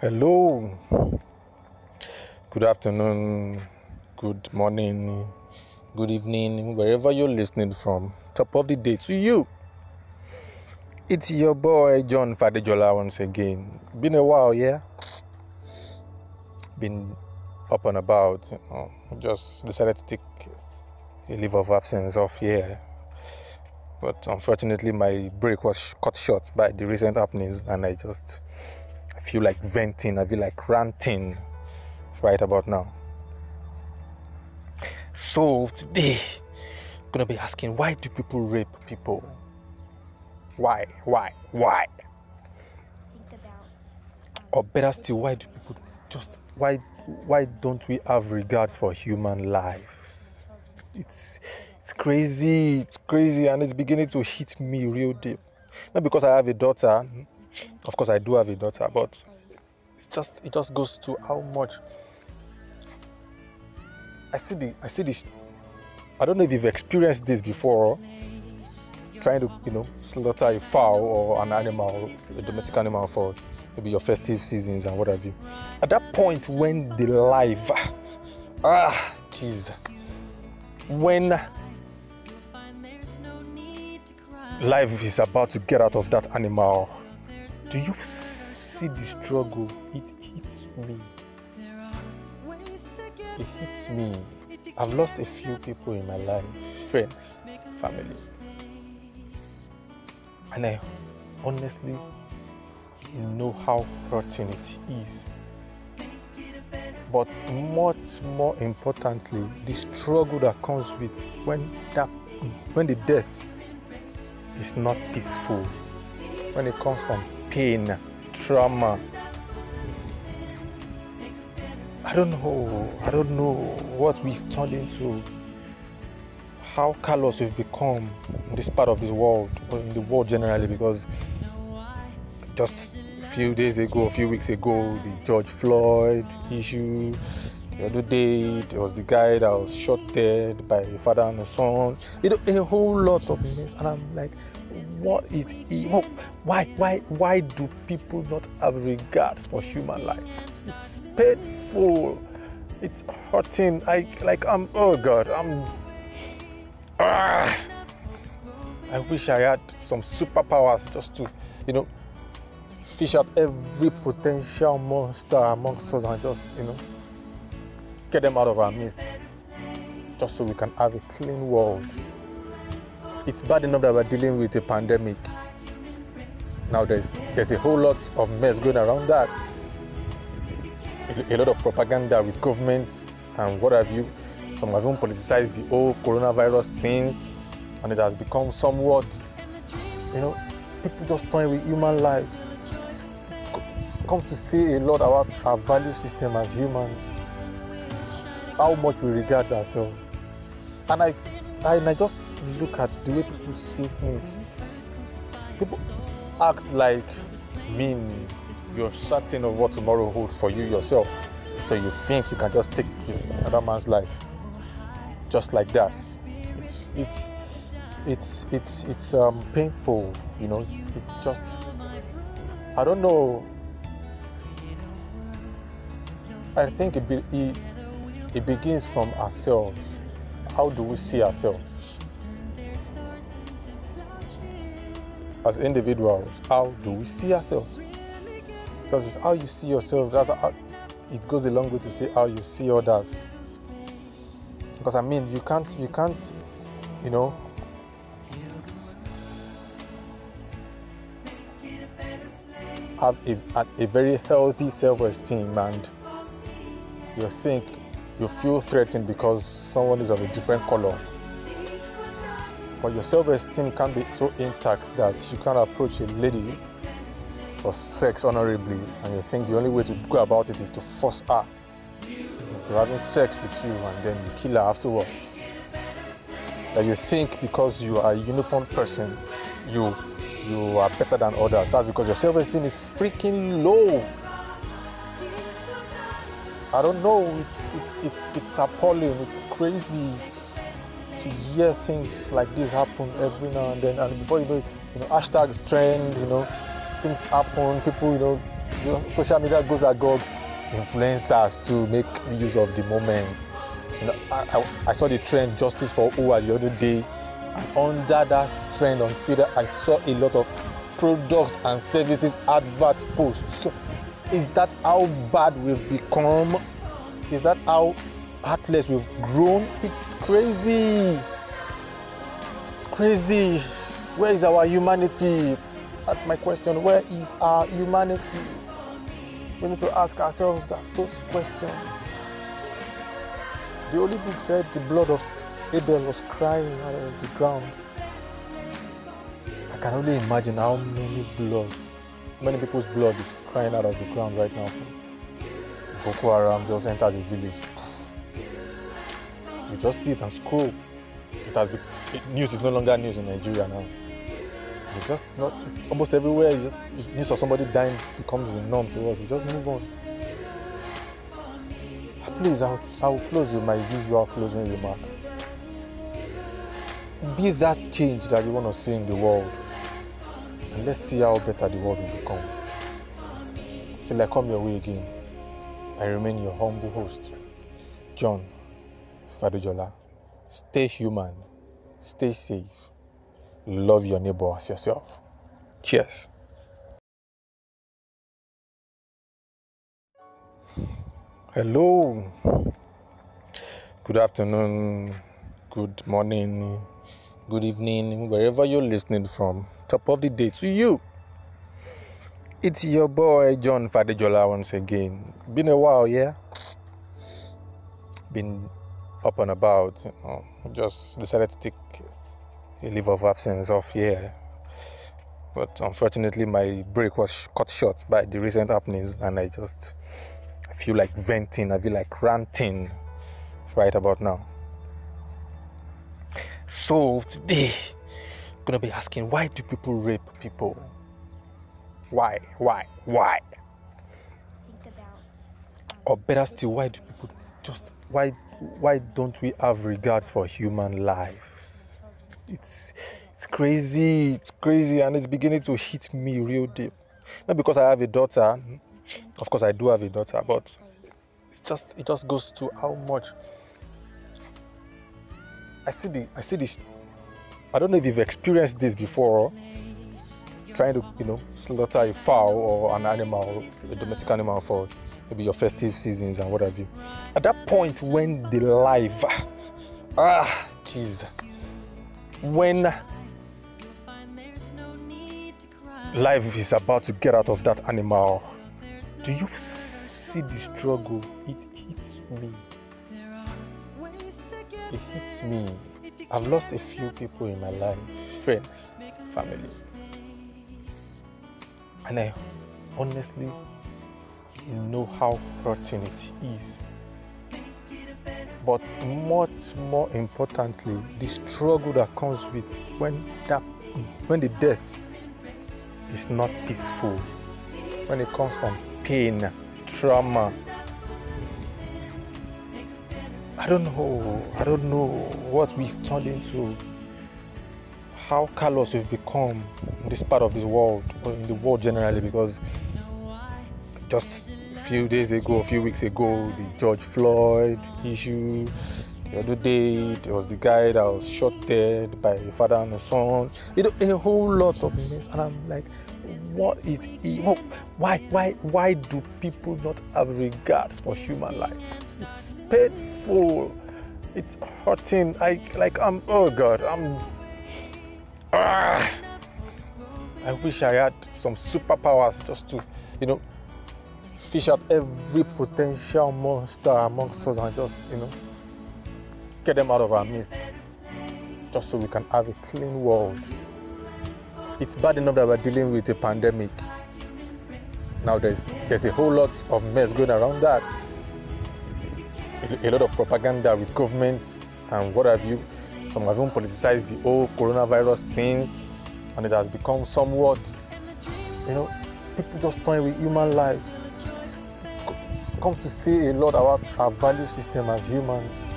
Hello. Good afternoon, good morning, good evening, wherever you're listening from. Top of the day to you. It's your boy John Fadejola once again. Been a while, yeah? Been up and about, you know. Just decided to take a leave of absence off here. But unfortunately, my break was cut short by the recent happenings, and I just feel like venting, I feel like ranting right about now. So today, I'm gonna be asking why do people rape people? Why? Why? Why? Or better still, why do people just why why don't we have regards for human lives? It's it's crazy, it's crazy, and it's beginning to hit me real deep. Not because I have a daughter, of course I do have a daughter, but it's just it just goes to how much I see the I see this I don't know if you've experienced this before trying to you know slaughter a fowl or an animal a domestic animal for maybe your festive seasons and what have you. At that point when the life ah jeez when life is about to get out of that animal do you see the struggle? It hits me. It hits me. I've lost a few people in my life friends family. And i honestly know how hurting it is. But much more importantly the struggle that comes with when that when the death is not peaceful. When it comes from pain trauma. I don't know. I don't know what we've turned into. How callous we've become in this part of this world or in the world generally because just a few days ago a few weeks ago the george floyd issue the other day there was the guy that was shot dead by a father and a son. You know a whole lot of mess and i'm like what is the, why why why do people not have regards for human life? It's painful. It's hurting. I like i'm oh god i'm ah, i wish i had some superpowers just to you know fish out every potential monster amongst us and just you know get them out of our midst just so we can have a clean world it's bad enough that we're dealing with a pandemic. Now there's there's a whole lot of mess going around that. A, lot of propaganda with governments and what have you. Some have even politicized the whole coronavirus thing and it has become somewhat you know people just toying with human lives. Come to say a lot about our value system as humans how much we regard ourselves. And i and i just look at the way people see things. People act like mean you're certain of what tomorrow holds for you yourself. So you think you can just take another man's life just like that. It's it's it's it's it's um painful you know it's it's just i don't know. I think it, be, it, it begins from ourselves how do we see ourselves as individuals? How do we see ourselves? Because it's how you see yourself that's how it goes a long way to say how you see others. Because i mean you can't you can't you know have a, a very healthy self-esteem and you think you feel threatened because someone is of a different color. But your self-esteem can be so intact that you can't approach a lady for sex honorably and you think the only way to go about it is to force her into having sex with you and then you kill her afterwards. That you think because you are a uniform person you you are better than others. That's because your self-esteem is freaking low I don't know. It's it's it's it's appalling. It's crazy to hear things like this happen every now and then. And before you know you know, hashtags trend. You know, things happen. People, you know, you know, social media goes agog. Influencers to make use of the moment. You know, I, I, I saw the trend justice for Uwa the other day, and under that trend on Twitter, I saw a lot of products and services advert posts. So, is that how bad we've become? Is that how heartless we've grown? It's crazy. It's crazy. Where is our humanity? That's my question. Where is our humanity? We need to ask ourselves those questions. The Holy Book said the blood of Abel was crying out of the ground. I can only imagine how many blood, many people's blood is crying out of the ground right now. Boko Haram just entered the village. You just see it and scroll. It has been, it, news is no longer news in Nigeria now. It's just not almost everywhere. You just news of somebody dying becomes the norm to us. We just move on. Please, I'll, I'll close with my usual closing remark. Be that change that you want to see in the world, and let's see how better the world will become. Till I come your way again, I remain your humble host, John Fadujola. Stay human, stay safe, love your neighbor as yourself. Cheers. Hello. Good afternoon, good morning, good evening, wherever you're listening from. Top of the day to you. It's your boy John Fadejola once again. Been a while, yeah. Been up and about, you know. Just decided to take a leave of absence off here. But unfortunately, my break was cut short by the recent happenings, and I just I feel like venting, I feel like ranting right about now. So today, I'm gonna be asking why do people rape people? Why? Why? Why? Um, or better still, why do people just why why don't we have regards for human life? It's it's crazy, it's crazy, and it's beginning to hit me real deep. Not because I have a daughter, of course I do have a daughter, but it's just it just goes to how much I see the I see this I don't know if you've experienced this before trying to you know slaughter a fowl or an animal a domestic animal for maybe your festive seasons and what have you. At that point when the life ah jeez when life is about to get out of that animal do you see the struggle? It hits me. It hits me i've lost a few people in my life friends family. And i honestly know how hurting it is. But much more importantly the struggle that comes with when that when the death is not peaceful when it comes from pain trauma i don't know. I don't know what we've turned into how callous we've become in this part of the world or in the world generally because just a few days ago a few weeks ago the george floyd issue the other day there was the guy that was shot dead by a father and a son. You know a whole lot of mess and i'm like what is the, what, why why why do people not have regards for human life it's painful. It's hurting. I like i'm oh god i'm ah, i wish i had some superpowers just to you know fish out every potential monster amongst us and just you know get them out of our midst. Just so we can have a clean world. It's bad enough that we're dealing with a pandemic. Now there's there's a whole lot of mess going around that a, lot of propaganda with governments and what have you. Some have even politicized the whole coronavirus thing and it has become somewhat you know people just toying with human lives. Comes to say a lot about our value system as humans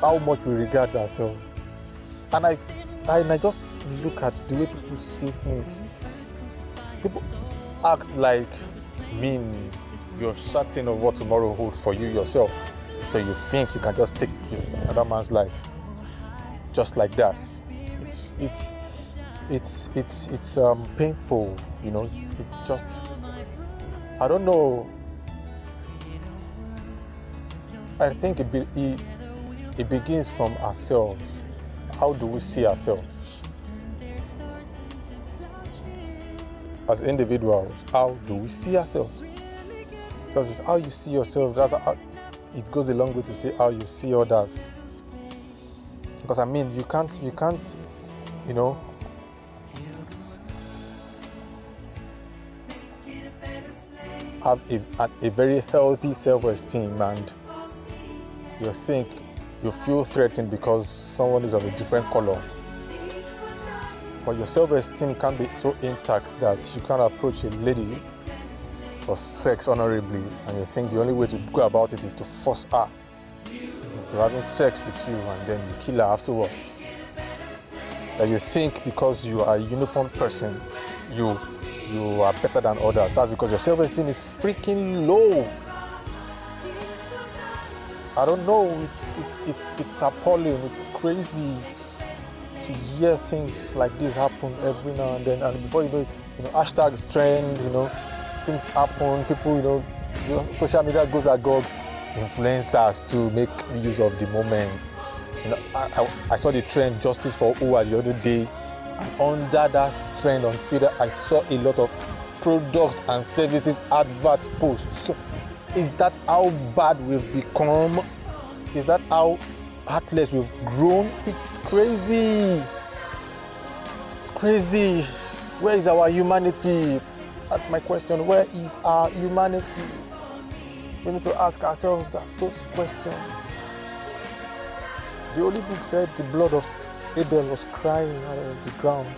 how much we regard ourselves. And i and i just look at the way people see things. People act like mean you're certain of what tomorrow holds for you yourself. So you think you can just take another man's life just like that. It's it's it's it's it's um painful, you know. It's it's just I don't know. I think it be, it, it begins from ourselves. How do we see ourselves? As individuals, how do we see ourselves? Because it's how you see yourself. That's how, it goes a long way to say how you see others. Because I mean, you can't, you can't, you know, have a, a very healthy self-esteem and you think you feel threatened because someone is of a different color. But your self-esteem can be so intact that you can approach a lady for sex honorably and you think the only way to go about it is to force her into having sex with you and then you kill her afterwards. That you think because you are a uniform person, you you are better than others. That's because your self-esteem is freaking low. I don't know. It's it's it's it's appalling. It's crazy to hear things like this happen every now and then. And before you know it, you know, hashtags trend. You know, things happen. People, you know, social media goes agog. Influencers to make use of the moment. You know, I, I, I saw the trend "Justice for Uwa" the other day, and under that trend on Twitter, I saw a lot of products and services advert posts. So is that how bad we've become? Is that how heartless we've grown? It's crazy. It's crazy. Where is our humanity? That's my question. Where is our humanity? We need to ask ourselves those questions. The Holy Book said the blood of Abel was crying out of the ground.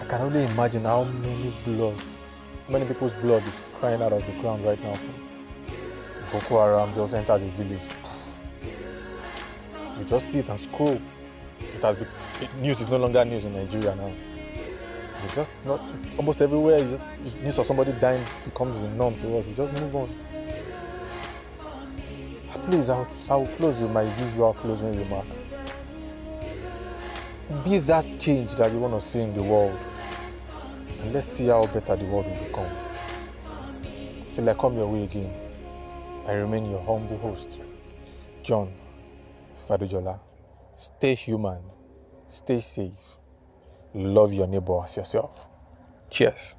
I can only imagine how many blood many people's blood is crying out of the ground right now. Boko Haram just entered the village. You just see it and scroll. It has been, news is no longer news in Nigeria now. It's just not, almost everywhere. You just if news of somebody dying becomes the norm to us. We just move on. Ah, please, I'll, I'll close with my usual closing remark. Be that change that you want to see in the world and let's see how better the world will become. Till I come your way again, I remain your humble host, John Fadojola. Stay human, stay safe, love your neighbor as yourself. Cheers.